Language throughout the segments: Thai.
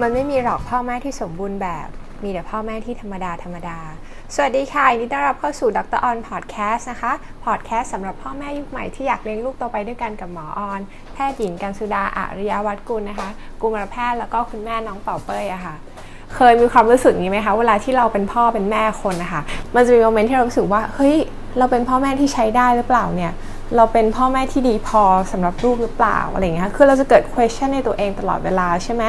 มันไม่มีหรอกพ่อแม่ที่สมบูรณ์แบบ มีแต่พ่อแม่ที่ธรรมดาธรรมดา สวัสดีค่ะยินดีต้อนรับเข้าสู่ดรออนพอดแคสต์นะคะ พอดแคสต์สำหรับพ่อแม่ยุคใหม่ที่อยากเลี้ยงลูกโตไปด้วยกันกับหมอออน แพทย์หญิงกันสุดาอาริยวัฒกุลนะคะ กุมารแพทย์แล้วก็คุณแม่น้องเป่าเป้ยอะค่ะ เคยมีความรู้สึกนี้ไหมคะ เวลาที่เราเป็นพ่อเป็นแม่คนนะคะ มันจะมีโมเมนต์ที่เรารู้สึกว่า เฮ้ย เราเป็นพ่อแม่ที่ใช้ได้หรือเปล่าเนี่ยเราเป็นพ่อแม่ที่ดีพอสำหรับลูกหรือเปล่าอะไรเงี้ยคือเราจะเกิด question ในตัวเองตลอดเวลาใช่ไหม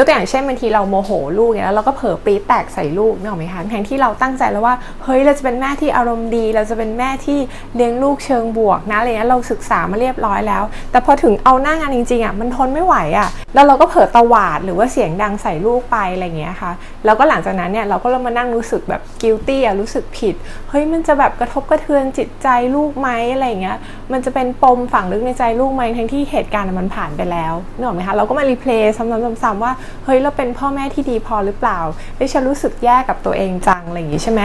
ยกตัวอย่างเช่นบางทีเราโมโหลูกเนี่ยแล้วเราก็เผลอปี๊แตกใส่ลูกนึกออกไหมคะแทนที่เราตั้งใจแล้วว่าเฮ้ยเราจะเป็นแม่ที่อารมณ์ดี เราจะเป็นแม่ที่เลี้ยงลูกเชิงบวกนะอะไรเงี้ยเราศึกษามาเรียบร้อยแล้ว แต่พอถึงเอาหน้างานจริงๆอะมันทนไม่ไหวอะแล้วเราก็เผลอตวาดหรือว่าเสียงดังใส่ลูกไปอะไรเงี้ยค่ะแล้วก็หลังจากนั้นเนี่ยเราก็เริ่มมานั่งรู้สึกแบบ guilty อะรู้สึกผิดเฮ้ยมันจะแบบกระทบกระเทือนจิตใจลูกไหมอะไรเงี้ยมันจะเป็นปมฝังลึกในใจลูกไหมทั้งที่เหตุการณ์มันผ่านไปแล้วนึกออกไหมคะเราก็มารีเพลย์ซ้ำๆๆว่าเฮ้ยเราเป็นพ่อแม่ที่ดีพอหรือเปล่าไม่ฉันรู้สึกแย่กับตัวเองจังอะไรอย่างนี้ใช่ไหม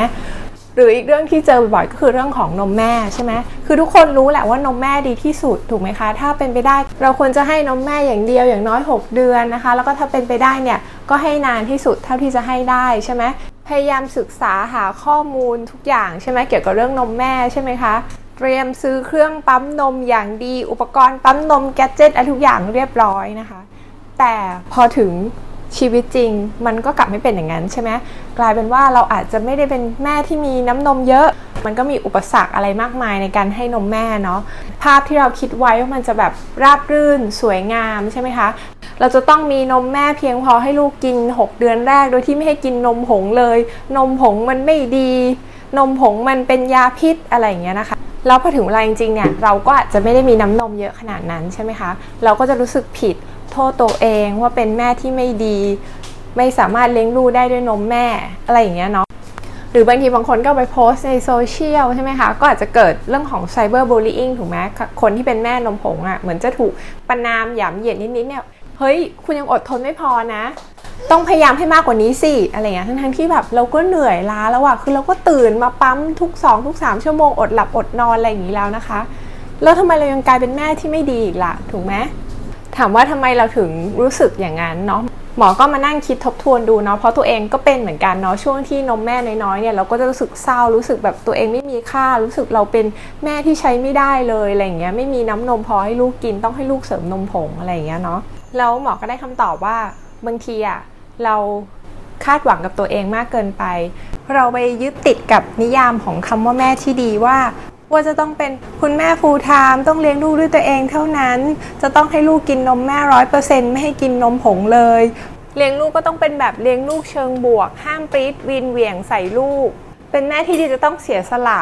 หรืออีกเรื่องที่เจอบ่อยก็คือเรื่องของนมแม่ใช่ไหมคือทุกคนรู้แหละว่านมแม่ดีที่สุดถูกไหมคะ ถ้าเป็นไปได้เราควรจะให้นมแม่อย่างเดียวอย่างน้อย 6 เดือนนะคะ แล้วก็ถ้าเป็นไปได้เนี่ยก็ให้นานที่สุดเท่าที่จะให้ได้ใช่ไหมพยายามศึกษาหาข้อมูลทุกอย่างใช่ไหมเกี่ยวกับเรื่องนมแม่ใช่ไหมคะเตรียมซื้อเครื่องปั๊มนมอย่างดี อุปกรณ์ปั๊มนมแกจิตอะไรทุกอย่างเรียบร้อยนะคะ แต่พอถึงชีวิตจริงมันก็กลับไม่เป็นอย่างนั้นใช่ไหมกลายเป็นว่าเราอาจจะไม่ได้เป็นแม่ที่มีน้ำนมเยอะ มันก็มีอุปสรรคอะไรมากมายในการให้นมแม่เนาะภาพที่เราคิดไว้ว่ามันจะแบบราบรื่นสวยงามใช่ไหมคะ เราจะต้องมีนมแม่เพียงพอให้ลูกกิน 6 เดือนแรก โดยที่ไม่ให้กินนมผงเลย นมผงมันไม่ดี นมผงมันเป็นยาพิษอะไรอย่างเงี้ยนะคะแล้วพอถึงเวลาจริงๆเนี่ยเราก็อาจจะไม่ได้มีน้ำนมเยอะขนาดนั้นใช่ไหมคะ เราก็จะรู้สึกผิด โทษตัวเองว่าเป็นแม่ที่ไม่ดี ไม่สามารถเลี้ยงลูกได้ด้วยนมแม่อะไรอย่างเงี้ยเนาะหรือบางทีบางคนก็ไปโพสในโซเชียลใช่ไหมคะ ก็อาจจะเกิดเรื่องของไซเบอร์บูลลี่อิงถูกไหมคนที่เป็นแม่นมผงอะ่ะเหมือนจะถูกประนามหยามเหยียดนิดๆเนี่ยเฮ้ย คุณยังอดทนไม่พอนะ ต้องพยายามให้มากกว่านี้สิอะไรเงี้ยทั้งๆที่แบบเราก็เหนื่อยล้าแล้วอะคือเราก็ตื่นมาปั๊มทุก 2 ทุก 3 ชั่วโมงอดหลับอดนอนอะไรอย่างนี้แล้วนะคะ แล้วทำไมเรายังกลายเป็นแม่ที่ไม่ดีอีกล่ะ ถูกไหม ถามว่าทำไมเราถึงรู้สึกอย่างนั้นเนาะหมอก็มานั่งคิดทบทวนดูเนาะเพราะตัวเองก็เป็นเหมือนกันเนาะช่วงที่นมแม่น้อยๆเนี่ยเราก็จะรู้สึกเศร้ารู้สึกแบบตัวเองไม่มีค่า รู้สึกเราเป็นแม่ที่ใช้ไม่ได้เลยอะไรเงี้ยไม่มีน้ำนมพอให้ลูกกินต้องให้ลูกเสริมนมผงอะไรเงี้ยเนาะแล้วหมอก็ได้คำตอบว่าบางทีอะเราคาดหวังกับตัวเองมากเกินไป เราไปยึดติดกับนิยามของคำว่าแม่ที่ดีว่า ว่าจะต้องเป็นคุณแม่ full-time ต้องเลี้ยงลูกด้วยตัวเองเท่านั้น จะต้องให้ลูกกินนมแม่ร้อยเปอร์เซ็นต์ไม่ให้กินนมผงเลย เลี้ยงลูกก็ต้องเป็นแบบเลี้ยงลูกเชิงบวก ห้ามปรี๊ดวีนเหวี่ยงใส่ลูก เป็นแม่ที่ดีจะต้องเสียสละ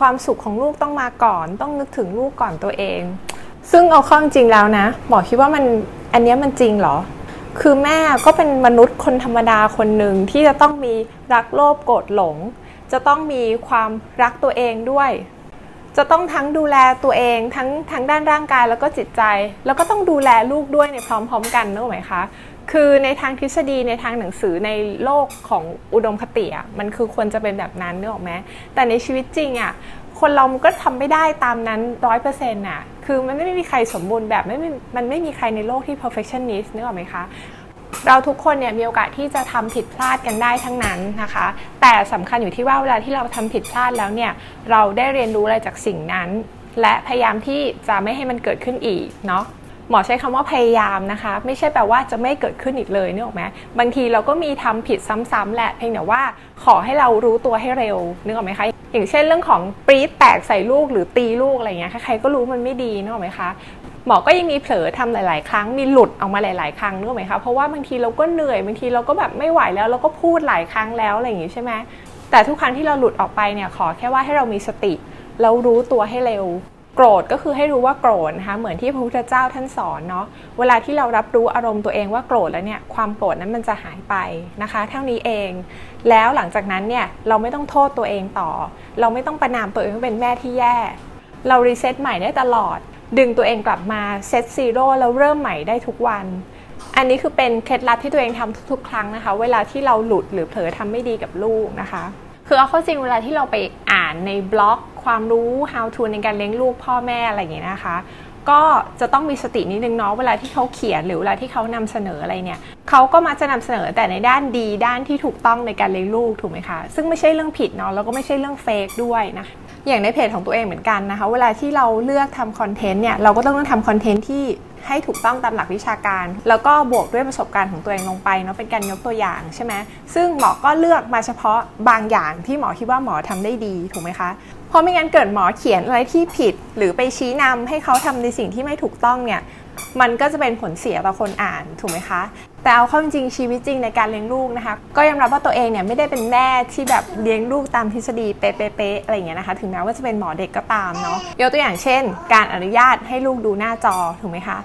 ความสุขของลูกต้องมาก่อน ต้องนึกถึงลูกก่อนตัวเอง ซึ่งเอาข้อจริงแล้วนะหมอคิดว่ามันอันนี้มันจริงเหรอคือแม่ก็เป็นมนุษย์คนธรรมดาคนหนึ่งที่จะต้องมีรักโลภโกรธหลง จะต้องมีความรักตัวเองด้วย จะต้องทั้งดูแลตัวเองทั้งทั้งด้านร่างกายแล้วก็จิตใจ แล้วก็ต้องดูแลลูกด้วยในพร้อม ๆ กันนึกไหมคะคือในทางทฤษฎีในทางหนังสือในโลกของอุดมคติอะมันคือควรจะเป็นแบบนั้นนึกออกไหมแต่ในชีวิตจริงอะคนเราก็ทำไม่ได้ตามนั้นร้อยเปอร์เซ็นต์อะคือมันไม่มีใครสมบูรณ์แบบไม่มันไม่มีใครในโลกที่ perfectionist นึกออกไหมคะ เราทุกคนเนี่ยมีโอกาสที่จะทำผิดพลาดกันได้ทั้งนั้นนะคะ แต่สำคัญอยู่ที่ว่าเวลาที่เราทำผิดพลาดแล้วเนี่ยเราได้เรียนรู้อะไรจากสิ่งนั้น และพยายามที่จะไม่ให้มันเกิดขึ้นอีกเนาะหมอใช้คำว่าพยายามนะคะ ไม่ใช่แปลว่าจะไม่เกิดขึ้นอีกเลยนึกออกไหมบางทีเราก็มีทำผิดซ้ำๆแหละเพียงแต่ว่าขอให้เรารู้ตัวให้เร็วนึกออกไหมคะอย่างเช่นเรื่องของปรี๊ดแตกใส่ลูกหรือตีลูกอะไรเงี้ยใครๆก็รู้มันไม่ดีนึกออกไหมคะ หมอก็ยังมีเผลอทำหลาย ๆ ครั้งมีหลุดออกมาหลาย ๆ ครั้งนึกไหมคะเพราะว่าบางทีเราก็เหนื่อยบางทีเราก็แบบไม่ไหวแล้วเราก็พูดหลายครั้งแล้วอะไรอย่างงี้ใช่ไหมแต่ทุกครั้งที่เราหลุดออกไปเนี่ยขอแค่ว่าให้เรามีสติแล้วรู้ตัวให้เร็ว โกรธก็คือให้รู้ว่าโกรธนะคะเหมือนที่พระพุทธเจ้าท่านสอนเนาะเวลาที่เรารับรู้อารมณ์ตัวเองว่าโกรธแล้วเนี่ยความโกรธนั้นมันจะหายไปนะคะ เท่านี้เอง แล้วหลังจากนั้นเนี่ยเราไม่ต้องโทษตัวเองต่อ เราไม่ต้องประณามตัวเองว่าเป็นแม่ที่แย่ เรา reset ใหม่ได้ตลอด ดึงตัวเองกลับมา set zero แล้วเริ่มใหม่ได้ทุกวัน อันนี้คือเป็นเคล็ดลับที่ตัวเองทำทุกๆ ครั้งนะคะ เวลาที่เราหลุดหรือเผลอทำไม่ดีกับลูกนะคะ คือเอาเข้าจริงเวลาที่เราไปอ่านในบล็อก ความรู้ how to ในการเลี้ยงลูกพ่อแม่อะไรอย่างเงี้ยนะคะ ก็จะต้องมีสตินิดนึงเนาะเวลาที่เขาเขียนหรือเวลาที่เขานำเสนออะไรเนี่ยเขาก็มาจะนำเสนอแต่ในด้านดีด้านที่ถูกต้องในการเลี้ยงลูกถูกไหมคะ ซึ่งไม่ใช่เรื่องผิดเนาะแล้วก็ไม่ใช่เรื่องเฟกด้วยนะอย่างในเพจของตัวเองเหมือนกันนะคะเวลาที่เราเลือกทำคอนเทนต์เนี่ยเราก็ต้องเลือกทำคอนเทนต์ที่ให้ถูกต้องตามหลักวิชาการ แล้วก็บวกด้วยประสบการณ์ของตัวเองลงไปเนาะเป็นการยกตัวอย่างใช่ไหมซึ่งหมอก็เลือกมาเฉพาะบางอย่างที่หมอคิดว่าหมอทำได้ดีถูกไหมคะ เพราะไม่งั้นเกิดหมอเขียนอะไรที่ผิด หรือไปชี้นำให้เขาทำในสิ่งที่ไม่ถูกต้องเนี่ยมันก็จะเป็นผลเสียต่อคนอ่านถูกไหมคะ แต่เอาเข้าจริงชีวิตจริงในการเลี้ยงลูกนะคะ ก็ยอมรับว่าตัวเองเนี่ยไม่ได้เป็นแม่ที่แบบเลี้ยงลูกตามทฤษฎีเป๊ะๆอะไรอย่างเงี้ยนะคะ ถึงแม้ว่าจะเป็นหมอเด็กก็ตามเนาะยกตัวอย่างเช่น การอนุญาตให้ลูกดูหน้าจอถูกไหมคะ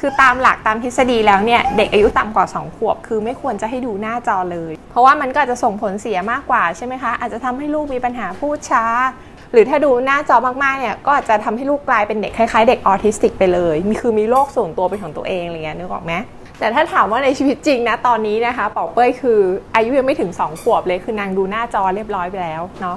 คือตามหลักตามทฤษฎีแล้วเนี่ยเด็กอายุต่ำกว่า 2 ขวบ คือไม่ควรจะให้ดูหน้าจอเลย เพราะว่ามันก็จะส่งผลเสียมากกว่าใช่ไหมคะอาจจะทำให้ลูกมีปัญหาพูดช้า หรือถ้าดูหน้าจอมากๆเนี่ยก็อาจจะทำให้ลูกกลายเป็นเด็กคล้ายๆ เด็กออทิสติกไปเลยมีคือมีโรคส่วนตัวเป็นของตัวเองอะไรเงี้ยนึกออกไหมแต่ถ้าถามว่าในชีวิตจริงนะตอนนี้นะคะเป่าเป้ยคืออายุยังไม่ถึง 2 ขวบเลยคือนางดูหน้าจอเรียบร้อยไปแล้วเนาะ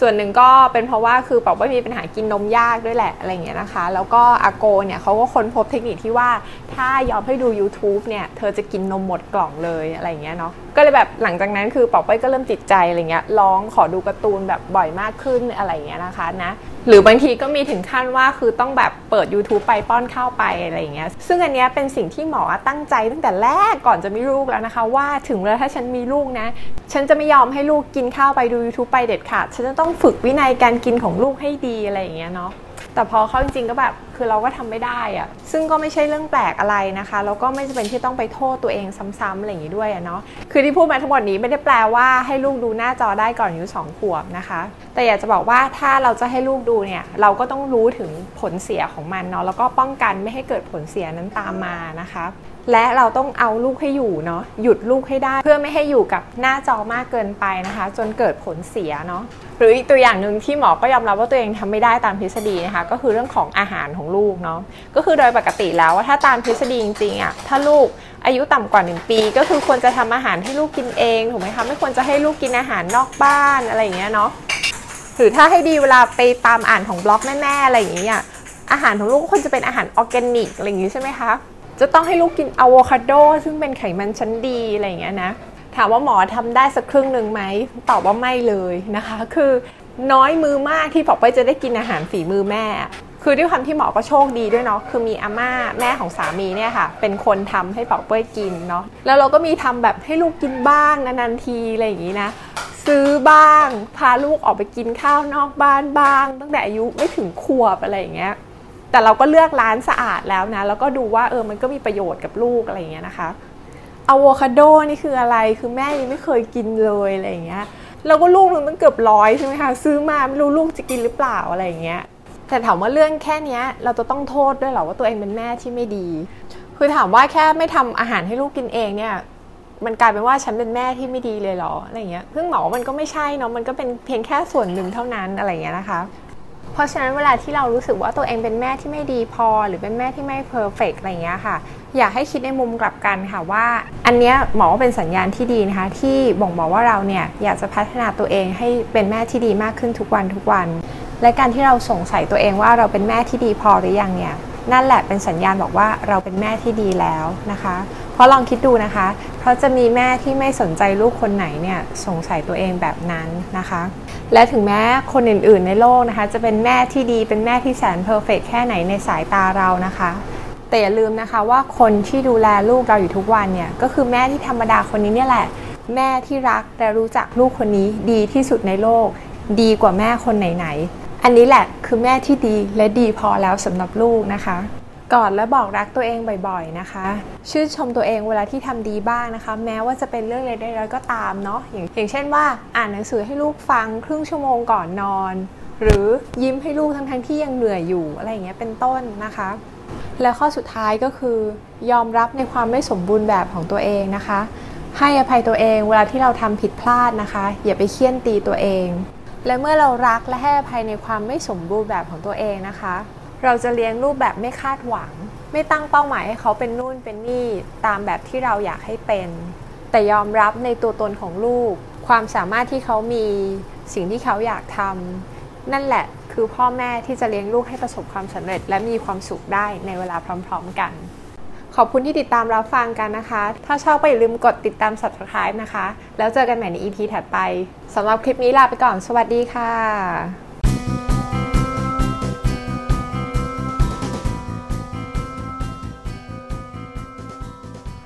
ส่วนหนึ่งก็เป็นเพราะว่าคือป่าเป้ยมีปัญหากินนมยากด้วยแหละอะไรเงี้ยนะคะ แล้วก็อาโกเนี่ยเขาก็ค้นพบเทคนิคที่ว่าถ้ายอมให้ดู YouTube เนี่ยเธอจะกินนมหมดกล่องเลยอะไรเงี้ยเนาะก็เลยแบบหลังจากนั้นคือป่าเป้ยก็เริ่มติดใจอะไรเงี้ยร้องขอดูการ์ตูนแบบบ่อยมากขึ้นอะไรเงี้ยนะคะนะหรือบางทีก็มีถึงขั้นว่าคือต้องแบบเปิด YouTube ไปป้อนข้าวไปอะไรอย่างเงี้ย ซึ่งอันเนี้ยเป็นสิ่งที่หมอตั้งใจตั้งแต่แรกก่อนจะมีลูกแล้วนะคะ ว่าถึงแล้วถ้าฉันมีลูกนะ ฉันจะไม่ยอมให้ลูกกินข้าวไปดู YouTube ไปเด็ดขาด ฉันจะต้ององฝึกวินัยการกินของลูกให้ดีอะไรอย่างเงี้ยเนาะแต่พอเข้าจริงๆก็แบบคือเราก็ทำไม่ได้อะซึ่งก็ไม่ใช่เรื่องแปลกอะไรนะคะแล้วก็ไม่จำเป็นที่ต้องไปโทษตัวเองซ้ำๆอะไรอย่างนี้ด้วยเนาะคือที่พูดมาทั้งหมดนี้ไม่ได้แปลว่าให้ลูกดูหน้าจอได้ก่อนอายุสองขวบนะคะ แต่อยากจะบอกว่าถ้าเราจะให้ลูกดูเนี่ยเราก็ต้องรู้ถึงผลเสียของมันเนาะแล้วก็ป้องกันไม่ให้เกิดผลเสียนั้นตามมานะคะ และเราต้องเอาลูกให้อยู่เนาะหยุดลูกให้ได้ เพื่อไม่ให้อยู่กับหน้าจอมากเกินไปนะคะ จนเกิดผลเสียเนาะหรืออีกตัวอย่างหนึ่งที่หมอก็ยอมรับว่าตัวเองทำไม่ได้ตามทฤษฎีนะคะ ก็คือเรื่องของอาหารของลูกเนาะก็คือโดยปกติแล้วว่าถ้าตามทฤษฎีจริงๆอะถ้าลูกอายุต่ำกว่า 1 ปี ก็คือควรจะทำอาหารให้ลูกกินเองถูกไหมคะไม่ควรจะให้ลูกกินอาหารนอกบ้านอะไรอย่างเงี้ยเนาะหรือถ้าให้ดีเวลาไปตามอ่านของบล็อกแม่ๆอะไรอย่างเงี้ยอาหารของลูกควรจะเป็นอาหารออร์แกนิกอะไรอย่างงี้ใช่ไหมคะ จะต้องให้ลูกกินอะโวคาโดซึ่งเป็นไขมันชั้นดีอะไรอย่างเงี้ยนะถามว่าหมอทำได้สักครึ่งหนึ่งไหมตอบว่าไม่เลยนะคะ คือน้อยมื้อมากที่ปอเป้ยจะได้กินอาหารฝีมือแม่ คือด้วยความที่หมอก็โชคดีด้วยเนาะคือมีอาม่าแม่ของสามีเนี่ยค่ะ เป็นคนทำให้ปอเป้ยกินเนาะแล้วเราก็มีทำแบบให้ลูกกินบ้างนานๆทีอะไรอย่างงี้นะซื้อบ้าง พาลูกออกไปกินข้าวนอกบ้านบ้าง ตั้งแต่อายุไม่ถึงขวบอะไรอย่างเงี้ย แต่เราก็เลือกร้านสะอาดแล้วนะ แล้วก็ดูว่าเออมันก็มีประโยชน์กับลูกอะไรอย่างเงี้ยนะคะอะโวคาโดนี่คืออะไรคือแม่ยังไม่เคยกินเลยอะไรอย่างเงี้ยเราก็ลูกหนึงตั้งเกือบร้อยใช่ไหมคะซื้อมาไม่รู้ลูกจะกินหรือเปล่าอะไรอย่างเงี้ยแต่ถามว่าเรื่องแค่นี้เราจะต้องโทษด้วยเหรอว่าตัวเองเป็นแม่ที่ไม่ดี คือถามว่าแค่ไม่ทำอาหารให้ลูกกินเองเนี่ยมันกลายเป็นว่าฉันเป็นแม่ที่ไม่ดีเลยเหรออะไรเงี้ยเพิ่งหมอมันก็ไม่ใช่เนาะมันก็เป็นเพียงแค่ส่วนหนึ่งเท่านั้นอะไรเงี้ยนะคะ ราะฉะนั้นเวลาที่เรารู้สึกว่าตัวเองเป็นแม่ที่ไม่ดีพอ หรือเป็นแม่ที่ไม่เพอร์เฟกอะไรเงี้ยค่ะ อยากให้คิดในมุมกลับกันค่ะว่า อันเนี้ยหมอว่าเป็นสัญญาณที่ดีนะคะ ที่บ่งบอกว่าเราเนี่ยอยากจะพัฒนาตัวเองให้เป็นแม่ที่ดีมากขึ้นทุกวันทุกวัน และการที่เราสงสัยตัวเองว่าเราเป็นแม่ที่ดีพอหรือยังเนี่ยนั่นแหละเป็นสัญญาณบอกว่าเราเป็นแม่ที่ดีแล้วนะคะ เพราะลองคิดดูนะคะ เพราะจะมีแม่ที่ไม่สนใจลูกคนไหนเนี่ยสงสัยตัวเองแบบนั้นนะคะ และถึงแม้คนอื่น ๆ ในโลกนะคะ จะเป็นแม่ที่ดีเป็นแม่ที่แสนเพอร์เฟกแค่ไหนในสายตาเรานะคะแต่อย่าลืมนะคะว่าคนที่ดูแลลูกเราอยู่ทุกวันเนี่ยก็คือแม่ที่ธรรมดาคนนี้เนี่ยแหละ แม่ที่รักและรู้จักลูกคนนี้ดีที่สุดในโลก ดีกว่าแม่คนไหนๆอันนี้แหละคือแม่ที่ดีและดีพอแล้วสำหรับลูกนะคะ กอดและบอกรักตัวเองบ่อยๆนะคะ ชื่นชมตัวเองเวลาที่ทำดีบ้างนะคะ แม้ว่าจะเป็นเรื่องเล็กๆก็ตามเนาะอย่างอย่างเช่นว่า อ่านหนังสือให้ลูกฟังครึ่งชั่วโมงก่อนนอน หรือยิ้มให้ลูกทั้งๆที่ยังเหนื่อยอยู่อะไรอย่างเงี้ยเป็นต้นนะคะ และข้อสุดท้ายก็คือยอมรับในความไม่สมบูรณ์แบบของตัวเองนะคะ ให้อภัยตัวเองเวลาที่เราทำผิดพลาดนะคะ อย่าไปเคี่ยนตีตัวเอง และเมื่อเรารักและให้อภัยในความไม่สมบูรณ์แบบของตัวเองนะคะ เราจะเลี้ยงลูกแบบไม่คาดหวัง ไม่ตั้งเป้าหมายให้เขาเป็นนู่นเป็นนี่ตามแบบที่เราอยากให้เป็น แต่ยอมรับในตัวตนของลูก ความสามารถที่เขามีสิ่งที่เขาอยากทำนั่นแหละคือพ่อแม่ที่จะเลี้ยงลูกให้ประสบความสำเร็จ และมีความสุขได้ในเวลาพร้อม ๆ กัน ขอบคุณที่ติดตามรับฟังกันนะคะ ถ้าชอบก็อย่าลืมกดติดตาม subscribe นะคะ แล้วเจอกันใหม่ใน EP ถัดไปสำหรับคลิปนี้ลาไปก่อน สวัสดีค่ะ